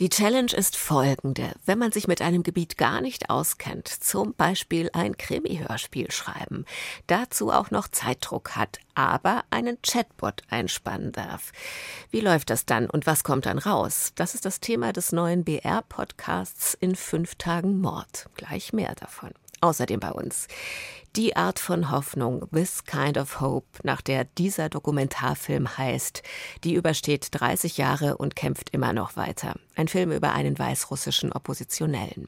Die Challenge ist folgende. Wenn man sich mit einem Gebiet gar nicht auskennt, zum Beispiel ein Krimi-Hörspiel schreiben, dazu auch noch Zeitdruck hat, aber einen Chatbot einspannen darf. Wie läuft das dann und was kommt dann raus? Das ist das Thema des neuen BR-Podcasts in fünf Tagen Mord. Gleich mehr davon. Außerdem bei uns die Art von Hoffnung, This Kind of Hope, nach der dieser Dokumentarfilm heißt, die übersteht 30 Jahre und kämpft immer noch weiter. Ein Film über einen weißrussischen Oppositionellen.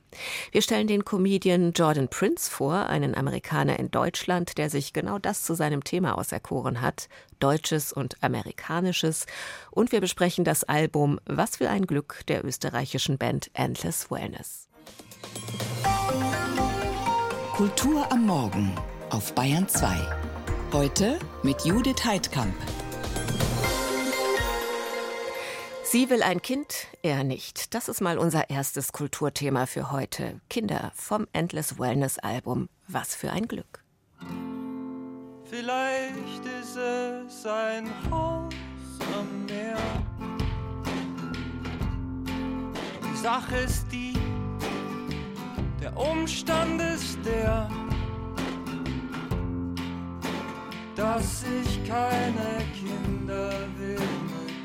Wir stellen den Comedian Jordan Prince vor, einen Amerikaner in Deutschland, der sich genau das zu seinem Thema auserkoren hat, Deutsches und Amerikanisches. Und wir besprechen das Album Was für ein Glück der österreichischen Band Endless Wellness. Kultur am Morgen auf Bayern 2. Heute mit Judith Heidkamp. Sie will ein Kind, er nicht. Das ist mal unser erstes Kulturthema für heute. Kinder vom Endless Wellness Album. Was für ein Glück. Vielleicht ist es ein Haus am Meer. Die Sache ist die, der Umstand ist der, dass ich keine Kinder will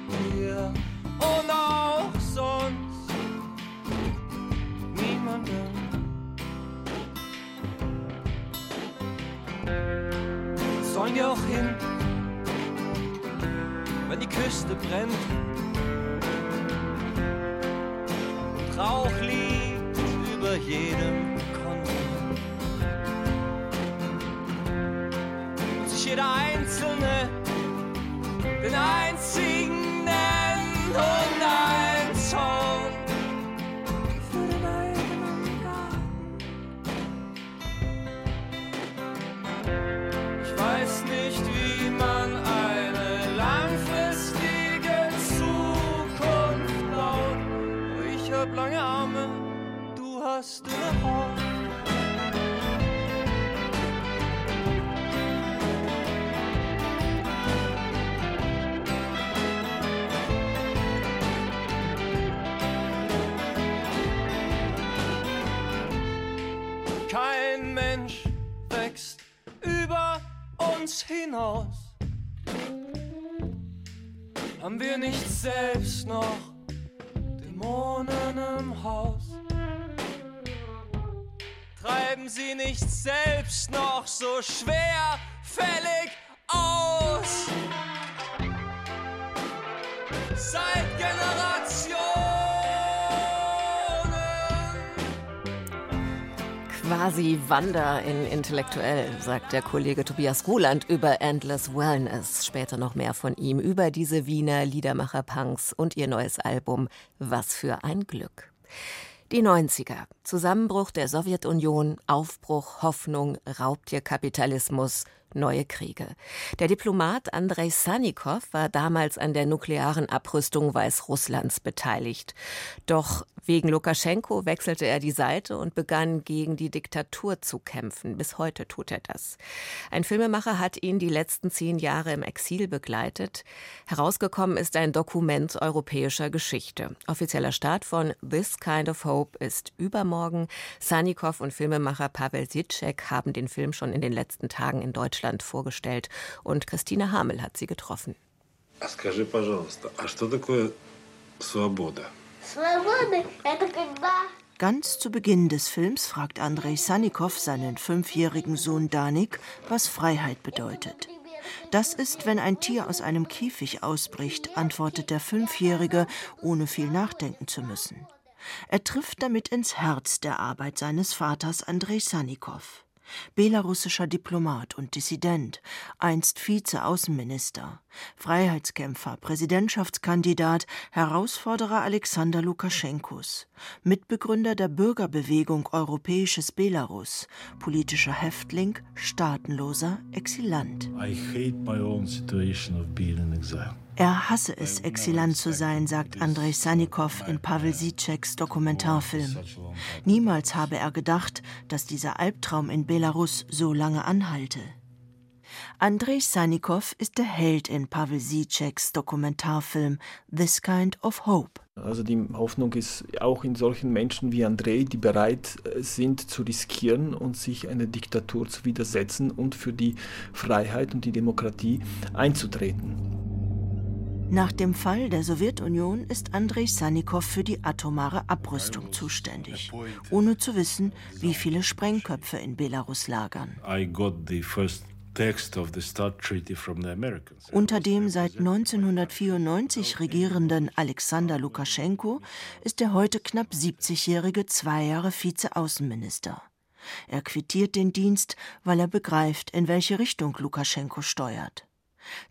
mit dir und auch sonst niemanden. Sollen wir auch hin, wenn die Küste brennt und Rauch liegt jedem Kontinent. Und sich jeder Einzelne den einzigen hinaus. Haben wir nicht selbst noch Dämonen im Haus? treiben sie nicht selbst noch so schwerfällig aus. Seit Generationen. Quasi Wander in Intellektuell, sagt der Kollege Tobias Ruland über Endless Wellness. Später noch mehr von ihm über diese Wiener Liedermacher-Punks und ihr neues Album Was für ein Glück. Die 90er. Zusammenbruch der Sowjetunion, Aufbruch, Hoffnung, Raubtierkapitalismus, neue Kriege. Der Diplomat Andrei Sanikow war damals an der nuklearen Abrüstung Weißrusslands beteiligt. Doch wegen Lukaschenko wechselte er die Seite und begann gegen die Diktatur zu kämpfen. Bis heute tut er das. Ein Filmemacher hat ihn die letzten zehn Jahre im Exil begleitet. Herausgekommen ist ein Dokument europäischer Geschichte. Offizieller Start von This Kind of Hope ist übermorgen. Sanikow und Filmemacher Pavel Sitschek haben den Film schon in den letzten Tagen in Deutschland Deutschland vorgestellt und Christine Hamel hat sie getroffen. Скажи, пожалуйста, а что такое свобода? Ganz zu Beginn des Films fragt Andrei Sanikow seinen fünfjährigen Sohn Danik, was Freiheit bedeutet. Das ist, wenn ein Tier aus einem Käfig ausbricht, antwortet der Fünfjährige, ohne viel nachdenken zu müssen. Er trifft damit ins Herz der Arbeit seines Vaters Andrei Sanikow belarussischer Diplomat und Dissident, einst Vize-Außenminister, Freiheitskämpfer, Präsidentschaftskandidat, Herausforderer Alexander Lukaschenkos, Mitbegründer der Bürgerbewegung Europäisches Belarus, politischer Häftling, staatenloser Exilant. I hate my own situation of being in exile. Er hasse es, Exilant zu sein, sagt Andrei Sanikow in Pavel Sitscheks Dokumentarfilm. Niemals habe er gedacht, dass dieser Albtraum in Belarus so lange anhalte. Andrei Sanikow ist der Held in Pavel Siceks Dokumentarfilm This Kind of Hope. Also die Hoffnung ist auch in solchen Menschen wie Andrei, die bereit äh, sind zu riskieren und sich einer Diktatur zu widersetzen und für die Freiheit und die Demokratie einzutreten. Nach dem Fall der Sowjetunion ist Andrei Sanikow für die atomare Abrüstung zuständig, ohne zu wissen, wie viele Sprengköpfe in Belarus lagern. Unter dem seit 1994 regierenden Alexander Lukaschenko ist der heute knapp 70-jährige zwei Jahre Vizeaußenminister. Er quittiert den Dienst, weil er begreift, in welche Richtung Lukaschenko steuert.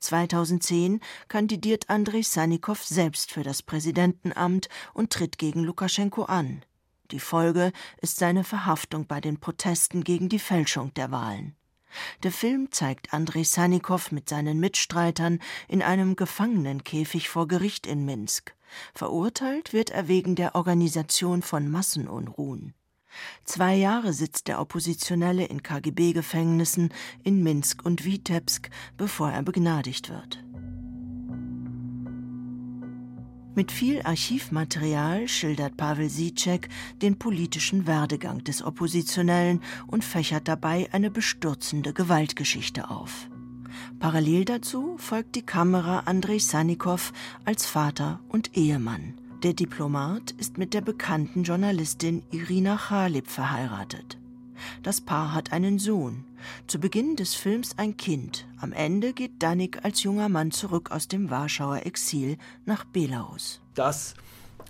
2010 kandidiert Andrei Sanikow selbst für das Präsidentenamt und tritt gegen Lukaschenko an. Die Folge ist seine Verhaftung bei den Protesten gegen die Fälschung der Wahlen. Der Film zeigt Andrei Sanikow mit seinen Mitstreitern in einem Gefangenenkäfig vor Gericht in Minsk. Verurteilt wird er wegen der Organisation von Massenunruhen. Zwei Jahre sitzt der Oppositionelle in KGB-Gefängnissen in Minsk und Witebsk, bevor er begnadigt wird. Mit viel Archivmaterial schildert Pavel Sicek den politischen Werdegang des Oppositionellen und fächert dabei eine bestürzende Gewaltgeschichte auf. Parallel dazu folgt die Kamera Andrei Sanikow als Vater und Ehemann. Der Diplomat ist mit der bekannten Journalistin Irina Chalib verheiratet. Das Paar hat einen Sohn. Zu Beginn des Films ein Kind. Am Ende geht Danik als junger Mann zurück aus dem Warschauer Exil nach Belarus. Das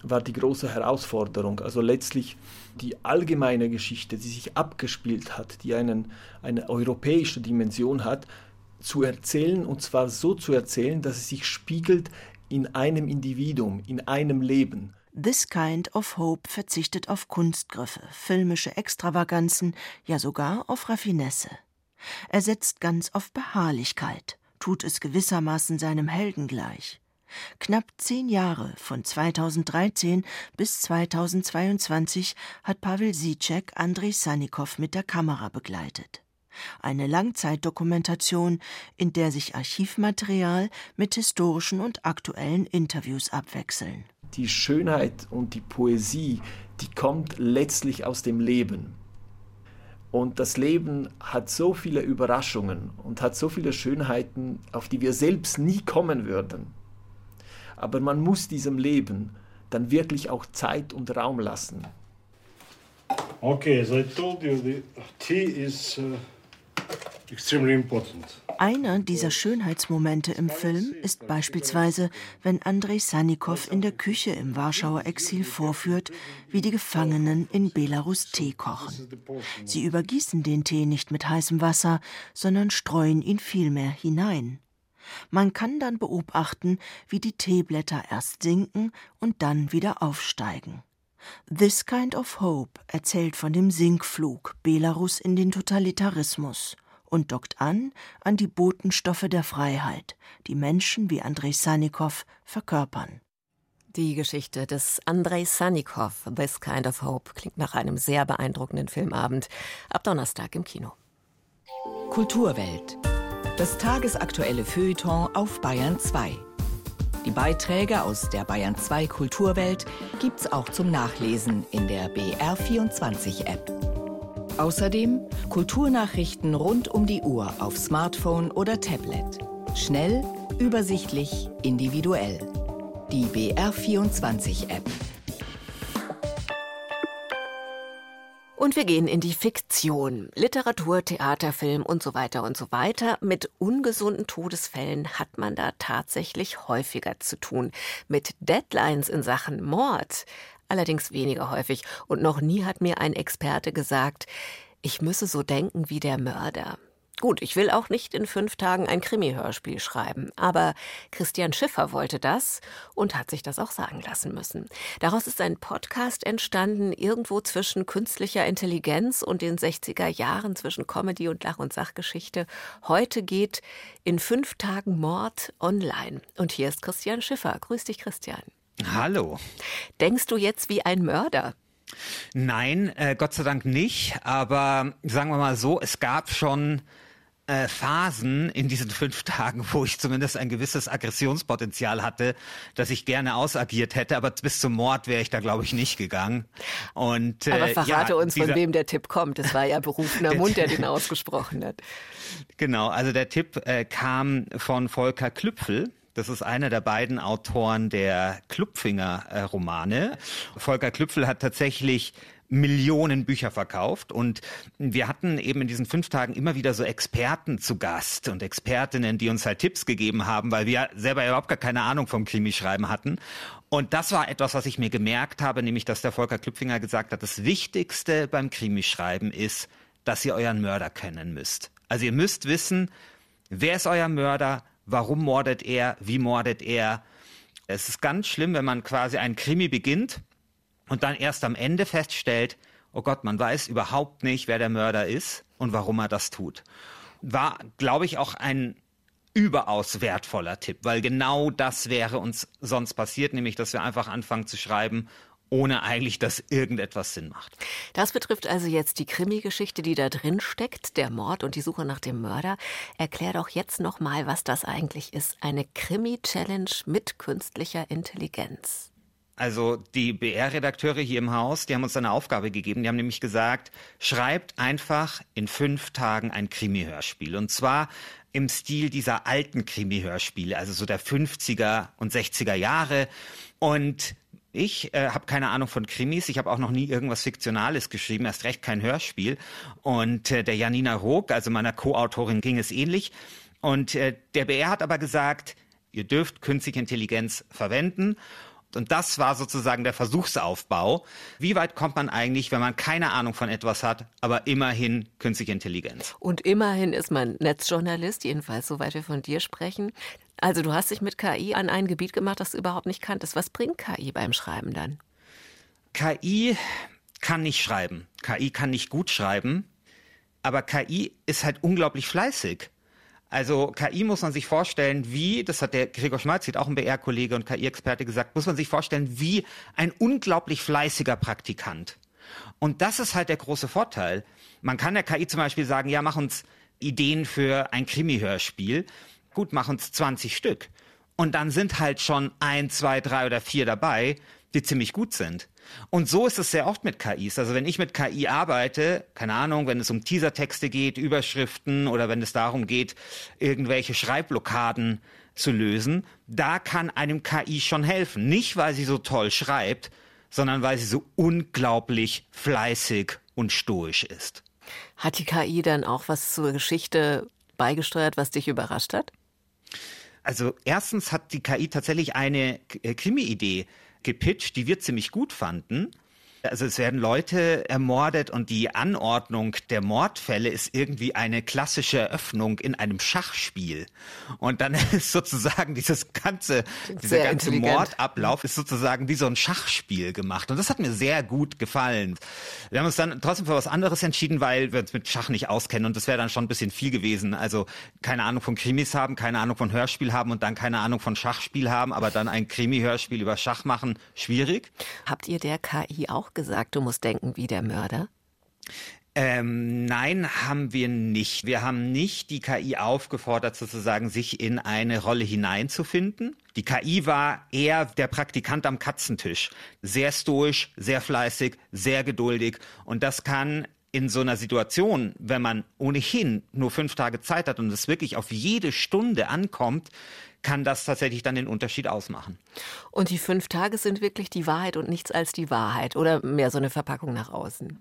war die große Herausforderung. Also letztlich die allgemeine Geschichte, die sich abgespielt hat, die einen, eine europäische Dimension hat, zu erzählen und zwar so zu erzählen, dass es sich spiegelt in einem Individuum, in einem Leben. This Kind of Hope verzichtet auf Kunstgriffe, filmische Extravaganzen, ja sogar auf Raffinesse. Er setzt ganz auf Beharrlichkeit, tut es gewissermaßen seinem Helden gleich. Knapp zehn Jahre, von 2013 bis 2022, hat Pavel Sicek Andrei Sanikow mit der Kamera begleitet eine Langzeitdokumentation, in der sich Archivmaterial mit historischen und aktuellen Interviews abwechseln. Die Schönheit und die Poesie, die kommt letztlich aus dem Leben. Und das Leben hat so viele Überraschungen und hat so viele Schönheiten, auf die wir selbst nie kommen würden. Aber man muss diesem Leben dann wirklich auch Zeit und Raum lassen. Okay, as I told you, the tea is uh einer dieser Schönheitsmomente im Film ist beispielsweise, wenn Andrei Sanikow in der Küche im Warschauer Exil vorführt, wie die Gefangenen in Belarus Tee kochen. Sie übergießen den Tee nicht mit heißem Wasser, sondern streuen ihn vielmehr hinein. Man kann dann beobachten, wie die Teeblätter erst sinken und dann wieder aufsteigen. This Kind of Hope erzählt von dem Sinkflug Belarus in den Totalitarismus und dockt an an die Botenstoffe der Freiheit, die Menschen wie Andrei Sanikow verkörpern. Die Geschichte des Andrei Sanikow, This Kind of Hope, klingt nach einem sehr beeindruckenden Filmabend. Ab Donnerstag im Kino. Kulturwelt. Das tagesaktuelle Feuilleton auf Bayern 2. Die Beiträge aus der Bayern 2 Kulturwelt gibt's auch zum Nachlesen in der BR24 App. Außerdem Kulturnachrichten rund um die Uhr auf Smartphone oder Tablet. Schnell, übersichtlich, individuell. Die BR24-App. Und wir gehen in die Fiktion. Literatur, Theater, Film und so weiter und so weiter. Mit ungesunden Todesfällen hat man da tatsächlich häufiger zu tun. Mit Deadlines in Sachen Mord allerdings weniger häufig. Und noch nie hat mir ein Experte gesagt, ich müsse so denken wie der Mörder. Gut, ich will auch nicht in fünf Tagen ein Krimi-Hörspiel schreiben, aber Christian Schiffer wollte das und hat sich das auch sagen lassen müssen. Daraus ist ein Podcast entstanden, irgendwo zwischen künstlicher Intelligenz und den 60er Jahren, zwischen Comedy und Lach- und Sachgeschichte. Heute geht in fünf Tagen Mord online. Und hier ist Christian Schiffer. Grüß dich, Christian. Hallo. Denkst du jetzt wie ein Mörder? Nein, äh, Gott sei Dank nicht. Aber sagen wir mal so, es gab schon äh, Phasen in diesen fünf Tagen, wo ich zumindest ein gewisses Aggressionspotenzial hatte, das ich gerne ausagiert hätte, aber bis zum Mord wäre ich da, glaube ich, nicht gegangen. Und, äh, aber verrate ja, uns, von wem der Tipp kommt. Es war ja berufener Mund, der den ausgesprochen hat. Genau, also der Tipp äh, kam von Volker Klüpfel. Das ist einer der beiden Autoren der Klupfinger-Romane. Volker Klüpfel hat tatsächlich Millionen Bücher verkauft und wir hatten eben in diesen fünf Tagen immer wieder so Experten zu Gast und Expertinnen, die uns halt Tipps gegeben haben, weil wir selber überhaupt gar keine Ahnung vom Krimischreiben hatten. Und das war etwas, was ich mir gemerkt habe, nämlich dass der Volker Klüpfinger gesagt hat, das Wichtigste beim Krimischreiben ist, dass ihr euren Mörder kennen müsst. Also ihr müsst wissen, wer ist euer Mörder, warum mordet er, wie mordet er. Es ist ganz schlimm, wenn man quasi einen Krimi beginnt und dann erst am Ende feststellt, oh Gott, man weiß überhaupt nicht, wer der Mörder ist und warum er das tut. War, glaube ich, auch ein überaus wertvoller Tipp, weil genau das wäre uns sonst passiert, nämlich dass wir einfach anfangen zu schreiben ohne eigentlich, dass irgendetwas Sinn macht. Das betrifft also jetzt die Krimi-Geschichte, die da drin steckt, der Mord und die Suche nach dem Mörder. Erklär doch jetzt noch mal, was das eigentlich ist. Eine Krimi-Challenge mit künstlicher Intelligenz. Also die BR-Redakteure hier im Haus, die haben uns eine Aufgabe gegeben. Die haben nämlich gesagt, schreibt einfach in fünf Tagen ein Krimi-Hörspiel. Und zwar im Stil dieser alten Krimi-Hörspiele, also so der 50er und 60er Jahre. Und ich äh, habe keine Ahnung von Krimis. Ich habe auch noch nie irgendwas Fiktionales geschrieben, erst recht kein Hörspiel. Und äh, der Janina Rook, also meiner Co-Autorin, ging es ähnlich. Und äh, der BR hat aber gesagt, ihr dürft künstliche Intelligenz verwenden. Und das war sozusagen der Versuchsaufbau. Wie weit kommt man eigentlich, wenn man keine Ahnung von etwas hat, aber immerhin künstliche Intelligenz? Und immerhin ist man Netzjournalist, jedenfalls soweit wir von dir sprechen. Also du hast dich mit KI an ein Gebiet gemacht, das du überhaupt nicht kanntest. Was bringt KI beim Schreiben dann? KI kann nicht schreiben. KI kann nicht gut schreiben. Aber KI ist halt unglaublich fleißig. Also KI muss man sich vorstellen, wie, das hat der Gregor Schmalzit, auch ein BR-Kollege und KI-Experte gesagt, muss man sich vorstellen, wie ein unglaublich fleißiger Praktikant. Und das ist halt der große Vorteil. Man kann der KI zum Beispiel sagen, ja, mach uns Ideen für ein Krimi-Hörspiel. Gut, mach uns 20 Stück. Und dann sind halt schon ein, zwei, drei oder vier dabei, die ziemlich gut sind. Und so ist es sehr oft mit KIs. Also wenn ich mit KI arbeite, keine Ahnung, wenn es um Teasertexte geht, Überschriften oder wenn es darum geht, irgendwelche Schreibblockaden zu lösen, da kann einem KI schon helfen. Nicht, weil sie so toll schreibt, sondern weil sie so unglaublich fleißig und stoisch ist. Hat die KI dann auch was zur Geschichte beigesteuert, was dich überrascht hat? Also erstens hat die KI tatsächlich eine äh, Krimi-Idee gepitcht, die wir ziemlich gut fanden. Also es werden Leute ermordet und die Anordnung der Mordfälle ist irgendwie eine klassische Eröffnung in einem Schachspiel. Und dann ist sozusagen dieses ganze, dieser ganze Mordablauf ist sozusagen wie so ein Schachspiel gemacht. Und das hat mir sehr gut gefallen. Wir haben uns dann trotzdem für was anderes entschieden, weil wir uns mit Schach nicht auskennen und das wäre dann schon ein bisschen viel gewesen. Also keine Ahnung von Krimis haben, keine Ahnung von Hörspiel haben und dann keine Ahnung von Schachspiel haben, aber dann ein Krimi-Hörspiel über Schach machen, schwierig. Habt ihr der KI auch gesagt, du musst denken wie der Mörder? Ähm, nein, haben wir nicht. Wir haben nicht die KI aufgefordert, sozusagen sich in eine Rolle hineinzufinden. Die KI war eher der Praktikant am Katzentisch. Sehr stoisch, sehr fleißig, sehr geduldig. Und das kann in so einer Situation, wenn man ohnehin nur fünf Tage Zeit hat und es wirklich auf jede Stunde ankommt, kann das tatsächlich dann den Unterschied ausmachen. Und die fünf Tage sind wirklich die Wahrheit und nichts als die Wahrheit oder mehr so eine Verpackung nach außen?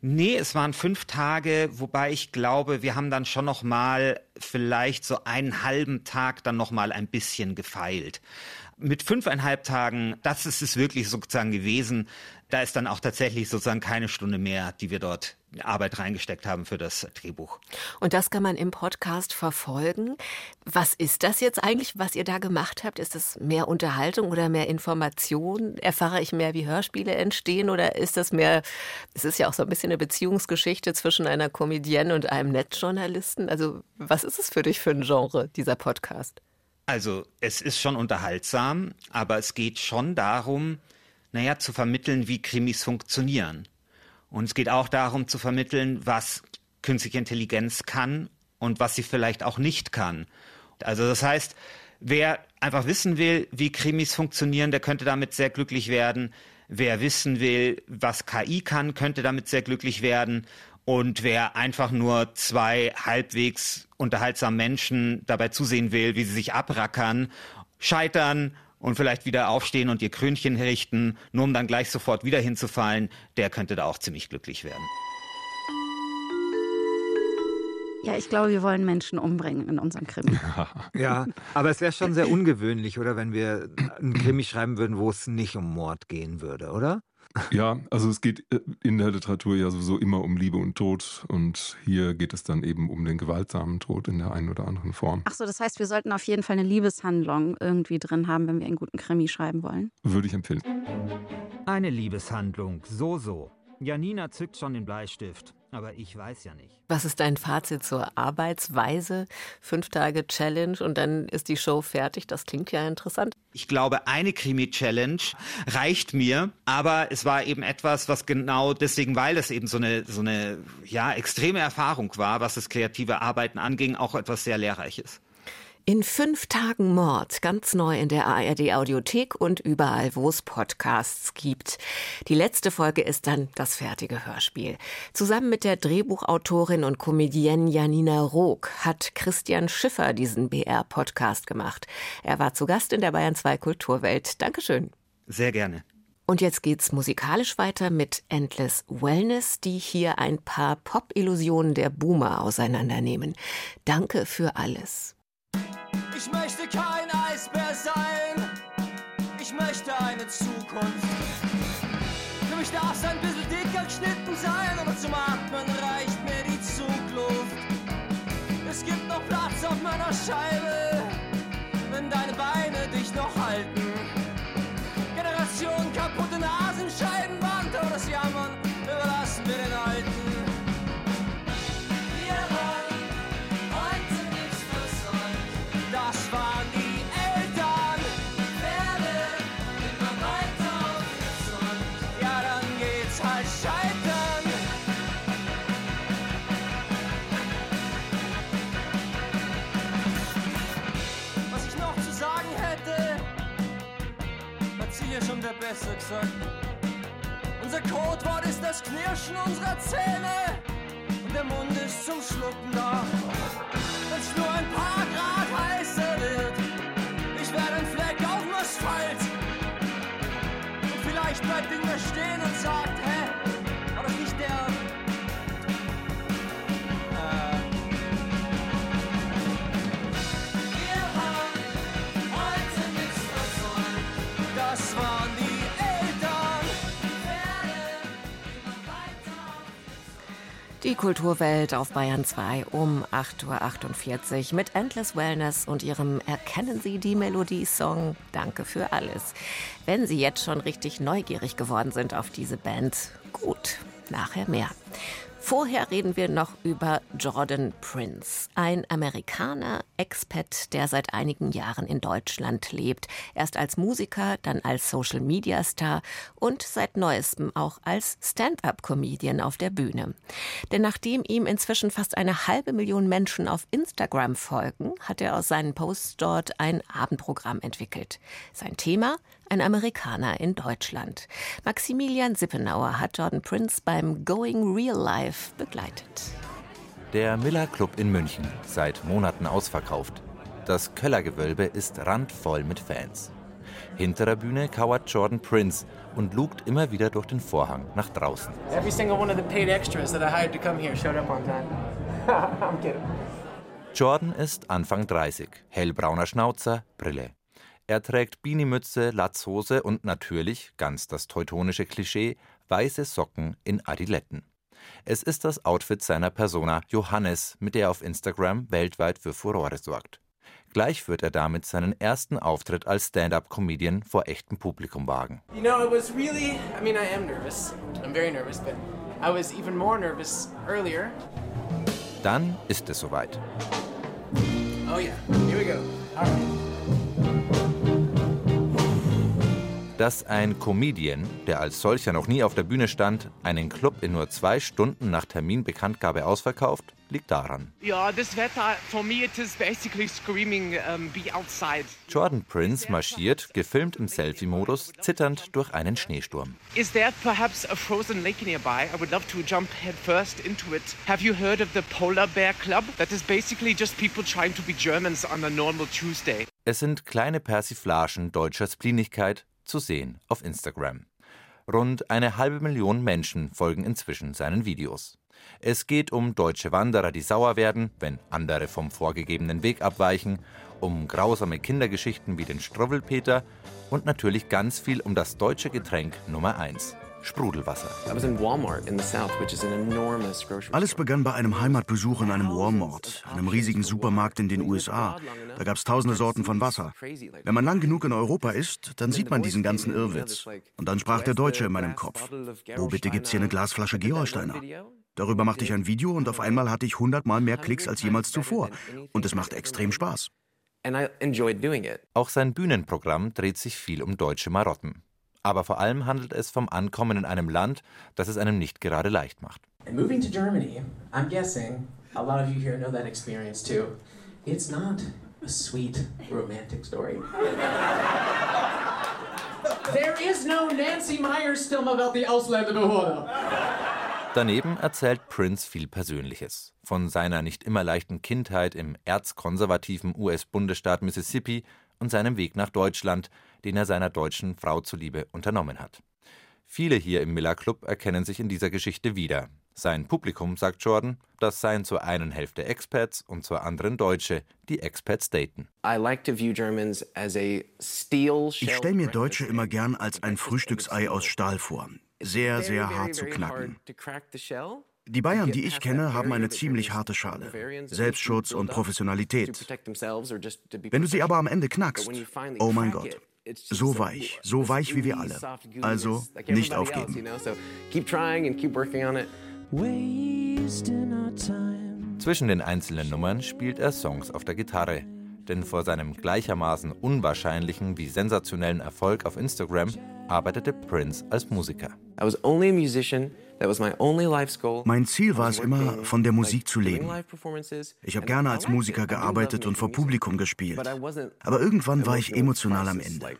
Nee, es waren fünf Tage, wobei ich glaube, wir haben dann schon noch mal vielleicht so einen halben Tag dann noch mal ein bisschen gefeilt. Mit fünfeinhalb Tagen, das ist es wirklich sozusagen gewesen, da ist dann auch tatsächlich sozusagen keine Stunde mehr, die wir dort Arbeit reingesteckt haben für das Drehbuch. Und das kann man im Podcast verfolgen. Was ist das jetzt eigentlich, was ihr da gemacht habt? Ist das mehr Unterhaltung oder mehr Information? Erfahre ich mehr, wie Hörspiele entstehen oder ist das mehr, es ist ja auch so ein bisschen eine Beziehungsgeschichte zwischen einer Comedienne und einem Netzjournalisten. Also was ist es für dich für ein Genre, dieser Podcast? Also es ist schon unterhaltsam, aber es geht schon darum, naja, zu vermitteln, wie Krimis funktionieren. Und es geht auch darum zu vermitteln, was künstliche Intelligenz kann und was sie vielleicht auch nicht kann. Also das heißt, wer einfach wissen will, wie Krimis funktionieren, der könnte damit sehr glücklich werden. Wer wissen will, was KI kann, könnte damit sehr glücklich werden. Und wer einfach nur zwei halbwegs unterhaltsamen Menschen dabei zusehen will, wie sie sich abrackern, scheitern und vielleicht wieder aufstehen und ihr Krönchen richten, nur um dann gleich sofort wieder hinzufallen, der könnte da auch ziemlich glücklich werden. Ja, ich glaube, wir wollen Menschen umbringen in unserem Krimi. ja, aber es wäre schon sehr ungewöhnlich, oder, wenn wir einen Krimi schreiben würden, wo es nicht um Mord gehen würde, oder? Ja, also es geht äh, in der Literatur ja sowieso immer um Liebe und Tod und hier geht es dann eben um den gewaltsamen Tod in der einen oder anderen Form. Ach so, das heißt, wir sollten auf jeden Fall eine Liebeshandlung irgendwie drin haben, wenn wir einen guten Krimi schreiben wollen. Würde ich empfehlen. Eine Liebeshandlung, so so. Janina zückt schon den Bleistift. Aber ich weiß ja nicht. Was ist dein Fazit zur Arbeitsweise? Fünf Tage Challenge und dann ist die Show fertig. Das klingt ja interessant. Ich glaube, eine Krimi-Challenge reicht mir, aber es war eben etwas, was genau deswegen, weil es eben so eine, so eine, ja, extreme Erfahrung war, was das kreative Arbeiten anging, auch etwas sehr Lehrreiches. In fünf Tagen Mord, ganz neu in der ARD Audiothek und überall, wo es Podcasts gibt. Die letzte Folge ist dann das fertige Hörspiel. Zusammen mit der Drehbuchautorin und Comedienne Janina Rook hat Christian Schiffer diesen BR-Podcast gemacht. Er war zu Gast in der Bayern 2 Kulturwelt. Dankeschön. Sehr gerne. Und jetzt geht's musikalisch weiter mit Endless Wellness, die hier ein paar Pop-Illusionen der Boomer auseinandernehmen. Danke für alles. Ich möchte kein Eisbär sein. Ich möchte eine Zukunft. Für mich darf es ein bisschen dicker geschnitten sein, aber zum Atmen reicht mir die Zugluft. Es gibt noch Platz auf meiner Scheibe, wenn deine Beine schon besser gesagt. Unser Codewort ist das Knirschen unserer Zähne und der Mund ist zum Schlucken da. Wenn's nur ein paar Grad heißer wird, ich werde ein Fleck auf dem Asphalt. Und vielleicht bleibt irgendwer stehen und sagt, hä, Die Kulturwelt auf Bayern 2 um 8.48 Uhr mit Endless Wellness und ihrem Erkennen Sie die Melodie-Song Danke für alles. Wenn Sie jetzt schon richtig neugierig geworden sind auf diese Band, gut, nachher mehr. Vorher reden wir noch über Jordan Prince, ein Amerikaner, Expat, der seit einigen Jahren in Deutschland lebt. Erst als Musiker, dann als Social-Media-Star und seit neuestem auch als Stand-up-Comedian auf der Bühne. Denn nachdem ihm inzwischen fast eine halbe Million Menschen auf Instagram folgen, hat er aus seinen Posts dort ein Abendprogramm entwickelt. Sein Thema ein Amerikaner in Deutschland. Maximilian Sippenauer hat Jordan Prince beim Going Real Life begleitet. Der Miller Club in München, seit Monaten ausverkauft. Das Kellergewölbe ist randvoll mit Fans. Hinter der Bühne kauert Jordan Prince und lugt immer wieder durch den Vorhang nach draußen. Every single one of the paid extras that I hired to come here showed up on time. I'm kidding. Jordan ist Anfang 30, hellbrauner Schnauzer, Brille. Er trägt Beanie-Mütze, Latzhose und natürlich, ganz das teutonische Klischee, weiße Socken in Adiletten. Es ist das Outfit seiner Persona Johannes, mit der er auf Instagram weltweit für Furore sorgt. Gleich wird er damit seinen ersten Auftritt als Stand-up-Comedian vor echtem Publikum wagen. You know, it was really, I mean, I am nervous. I'm very nervous, but I was even more nervous earlier. Dann ist es soweit. Oh yeah, here we go. All right. Dass ein Comedian, der als solcher noch nie auf der Bühne stand, einen Club in nur zwei Stunden nach Terminbekanntgabe ausverkauft, liegt daran. Ja, das Wetter, for me it is basically screaming, um, be outside. Jordan Prince marschiert, gefilmt im Selfie-Modus, zitternd durch einen Schneesturm. Is there perhaps a frozen lake nearby? I would love to jump headfirst into it. Have you heard of the Polar Bear Club? That is basically just people trying to be Germans on a normal Tuesday. Es sind kleine Persiflagen deutscher Splinigkeit zu sehen auf Instagram. Rund eine halbe Million Menschen folgen inzwischen seinen Videos. Es geht um deutsche Wanderer, die sauer werden, wenn andere vom vorgegebenen Weg abweichen, um grausame Kindergeschichten wie den Struwwelpeter und natürlich ganz viel um das deutsche Getränk Nummer 1, Sprudelwasser. Alles begann bei einem Heimatbesuch in einem Walmart, einem riesigen Supermarkt in den USA. Da gab es tausende Sorten von Wasser. Wenn man lang genug in Europa ist, dann sieht man diesen ganzen Irrwitz. Und dann sprach der Deutsche in meinem Kopf. Wo bitte gibt's hier eine Glasflasche Gerolsteiner? Darüber machte ich ein Video und auf einmal hatte ich hundertmal mehr Klicks als jemals zuvor. Und es machte extrem Spaß. Auch sein Bühnenprogramm dreht sich viel um deutsche Marotten. Aber vor allem handelt es vom Ankommen in einem Land, das es einem nicht gerade leicht macht. And moving to Germany, I'm guessing a lot of you here know that experience too. It's not a sweet romantic story. There is no Nancy Myers Stimme wel die Ausländerbehörde. Daneben erzählt Prince viel Persönliches. Von seiner nicht immer leichten Kindheit im erzkonservativen US-Bundesstaat Mississippi und seinem Weg nach Deutschland, den er seiner deutschen Frau zuliebe unternommen hat. Viele hier im Miller Club erkennen sich in dieser Geschichte wieder. Sein Publikum, sagt Jordan, das seien zur einen Hälfte Expats und zur anderen Deutsche, die Expats daten. Ich stelle mir Deutsche immer gern als ein Frühstücksei aus Stahl vor. Sehr, sehr hart zu knacken. Die Bayern, die ich kenne, haben eine ziemlich harte Schale. Selbstschutz und Professionalität. Wenn du sie aber am Ende knackst, oh mein Gott, so weich, so weich wie wir alle. Also nicht aufgeben. Zwischen den einzelnen Nummern spielt er Songs auf der Gitarre. Denn vor seinem gleichermaßen unwahrscheinlichen wie sensationellen Erfolg auf Instagram arbeitete Prince als Musiker. Mein Ziel war es immer, von der Musik zu leben. Ich habe gerne als Musiker gearbeitet und vor Publikum gespielt. Aber irgendwann war ich emotional am Ende.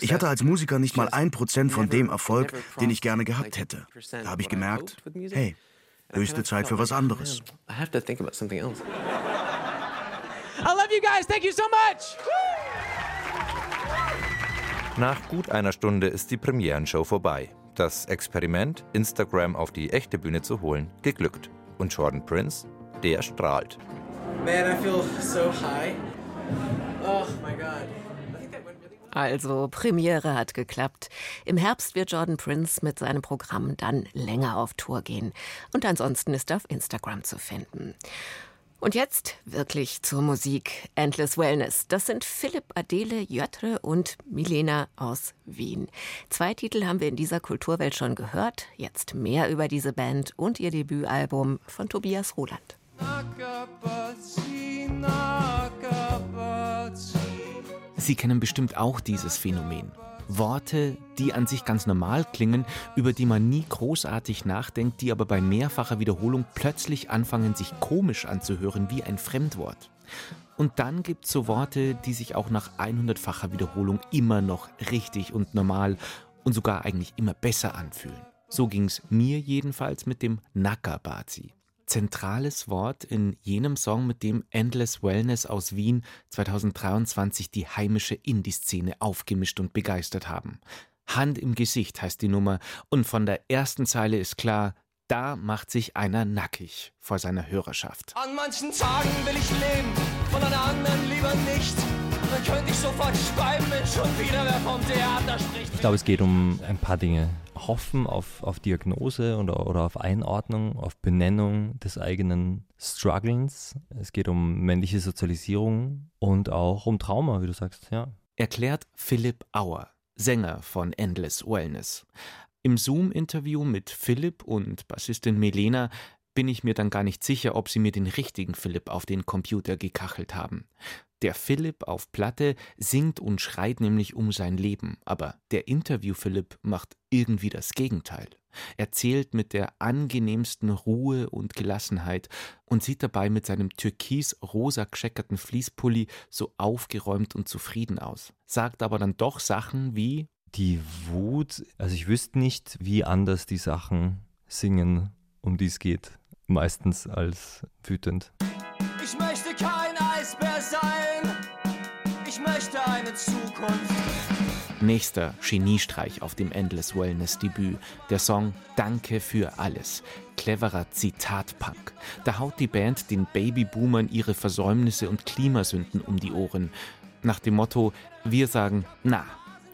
Ich hatte als Musiker nicht mal ein Prozent von dem Erfolg, den ich gerne gehabt hätte. Da habe ich gemerkt, hey, höchste Zeit für was anderes. I love you guys. Thank you so much. Nach gut einer Stunde ist die Premierenshow vorbei. Das Experiment, Instagram auf die echte Bühne zu holen, geglückt. Und Jordan Prince, der strahlt. Man, I feel so high. Oh my God. Also, Premiere hat geklappt. Im Herbst wird Jordan Prince mit seinem Programm dann länger auf Tour gehen. Und ansonsten ist er auf Instagram zu finden. Und jetzt wirklich zur Musik. Endless Wellness. Das sind Philipp Adele Jötre und Milena aus Wien. Zwei Titel haben wir in dieser Kulturwelt schon gehört. Jetzt mehr über diese Band und ihr Debütalbum von Tobias Roland. Sie kennen bestimmt auch dieses Phänomen. Worte, die an sich ganz normal klingen, über die man nie großartig nachdenkt, die aber bei mehrfacher Wiederholung plötzlich anfangen, sich komisch anzuhören wie ein Fremdwort. Und dann gibt es so Worte, die sich auch nach 100-facher Wiederholung immer noch richtig und normal und sogar eigentlich immer besser anfühlen. So ging es mir jedenfalls mit dem Nakabazi zentrales Wort in jenem Song, mit dem Endless Wellness aus Wien 2023 die heimische Indie-Szene aufgemischt und begeistert haben. Hand im Gesicht heißt die Nummer und von der ersten Zeile ist klar, da macht sich einer nackig vor seiner Hörerschaft. An manchen Tagen will ich leben und an anderen lieber nicht. Dann könnte ich sofort schreiben, wenn schon wieder wer vom Theater spricht. Ich glaube, es geht um ein paar Dinge. Hoffen auf, auf Diagnose oder, oder auf Einordnung, auf Benennung des eigenen Strugglens. Es geht um männliche Sozialisierung und auch um Trauma, wie du sagst, ja. Erklärt Philipp Auer, Sänger von Endless Wellness. Im Zoom-Interview mit Philipp und Bassistin Melena bin ich mir dann gar nicht sicher, ob sie mir den richtigen Philipp auf den Computer gekachelt haben. Der Philipp auf Platte singt und schreit nämlich um sein Leben, aber der Interview-Philipp macht irgendwie das Gegenteil. Er zählt mit der angenehmsten Ruhe und Gelassenheit und sieht dabei mit seinem türkis-rosa gescheckerten Fließpulli so aufgeräumt und zufrieden aus. Sagt aber dann doch Sachen wie Die Wut, also ich wüsste nicht, wie anders die Sachen singen, um die es geht, meistens als wütend. Ich möchte kein eine Zukunft. Nächster Geniestreich auf dem Endless Wellness Debüt, der Song Danke für alles. Cleverer Zitatpunk. Da haut die Band den Babyboomern ihre Versäumnisse und Klimasünden um die Ohren. Nach dem Motto, wir sagen na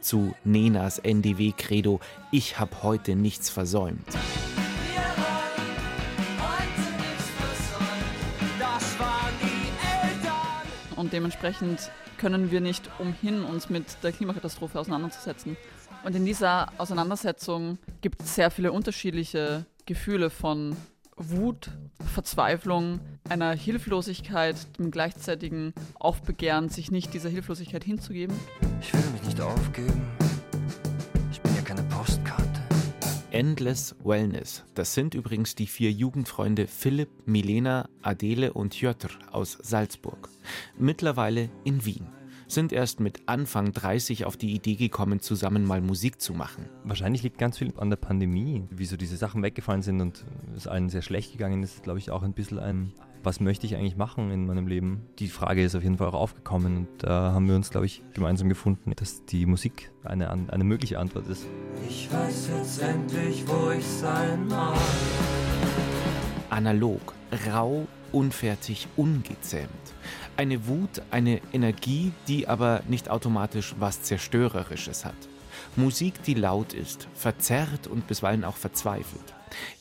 zu Nenas NDW-Credo, ich hab heute nichts versäumt. Das waren die Eltern. Und dementsprechend können wir nicht umhin, uns mit der Klimakatastrophe auseinanderzusetzen. Und in dieser Auseinandersetzung gibt es sehr viele unterschiedliche Gefühle von Wut, Verzweiflung, einer Hilflosigkeit, dem gleichzeitigen Aufbegehren, sich nicht dieser Hilflosigkeit hinzugeben. Ich will mich nicht aufgeben. Ich bin ja keine Postkarte. Endless Wellness. Das sind übrigens die vier Jugendfreunde Philipp, Milena, Adele und Jotr aus Salzburg. Mittlerweile in Wien. Sind erst mit Anfang 30 auf die Idee gekommen, zusammen mal Musik zu machen. Wahrscheinlich liegt ganz viel an der Pandemie, wie so diese Sachen weggefallen sind und es allen sehr schlecht gegangen ist, glaube ich, auch ein bisschen ein, was möchte ich eigentlich machen in meinem Leben? Die Frage ist auf jeden Fall auch aufgekommen und da haben wir uns, glaube ich, gemeinsam gefunden, dass die Musik eine, eine mögliche Antwort ist. Ich weiß jetzt endlich, wo ich sein mag. Analog, rau, unfertig, ungezähmt. Eine Wut, eine Energie, die aber nicht automatisch was Zerstörerisches hat. Musik, die laut ist, verzerrt und bisweilen auch verzweifelt.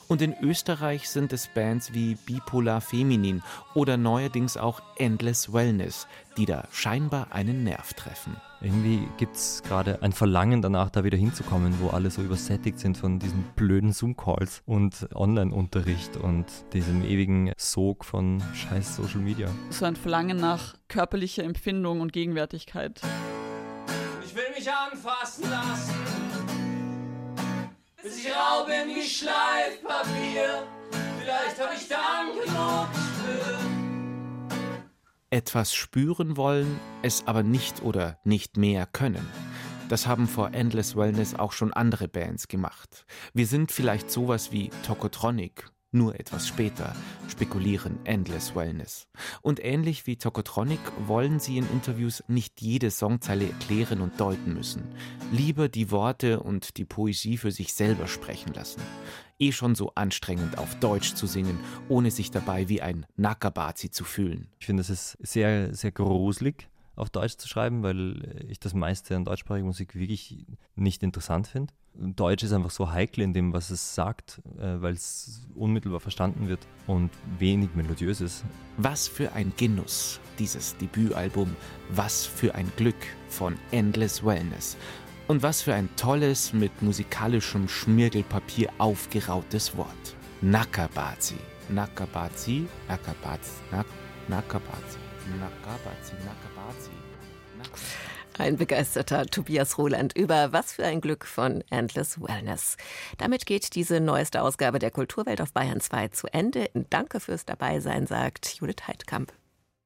Und in Österreich sind es Bands wie Bipolar Feminin oder neuerdings auch Endless Wellness, die da scheinbar einen Nerv treffen. Irgendwie gibt es gerade ein Verlangen danach, da wieder hinzukommen, wo alle so übersättigt sind von diesen blöden Zoom-Calls und Online-Unterricht und diesem ewigen Sog von scheiß Social Media. So ein Verlangen nach körperlicher Empfindung und Gegenwärtigkeit. Ich will mich anfassen lassen. Bis ich rau bin wie Schleifpapier. Vielleicht hab ich dann genug. Etwas spüren wollen, es aber nicht oder nicht mehr können. Das haben vor Endless Wellness auch schon andere Bands gemacht. Wir sind vielleicht sowas wie Tokotronic, nur etwas später, spekulieren Endless Wellness. Und ähnlich wie Tokotronic wollen sie in Interviews nicht jede Songzeile erklären und deuten müssen. Lieber die Worte und die Poesie für sich selber sprechen lassen. Eh schon so anstrengend auf Deutsch zu singen, ohne sich dabei wie ein Nakabazi zu fühlen. Ich finde, es ist sehr, sehr gruselig, auf Deutsch zu schreiben, weil ich das meiste an deutschsprachiger Musik wirklich nicht interessant finde. Deutsch ist einfach so heikel in dem, was es sagt, äh, weil es unmittelbar verstanden wird und wenig melodiös ist. Was für ein Genuss, dieses Debütalbum. Was für ein Glück von Endless Wellness. Und was für ein tolles, mit musikalischem Schmirgelpapier aufgerautes Wort. Nakabazi. Nakabazi, Nakabazi, Nak Nakabazi, Nakabazi, Nakabazi. Ein begeisterter Tobias Roland über Was für ein Glück von Endless Wellness. Damit geht diese neueste Ausgabe der Kulturwelt auf Bayern 2 zu Ende. Danke fürs Dabeisein, sagt Judith Heidkamp.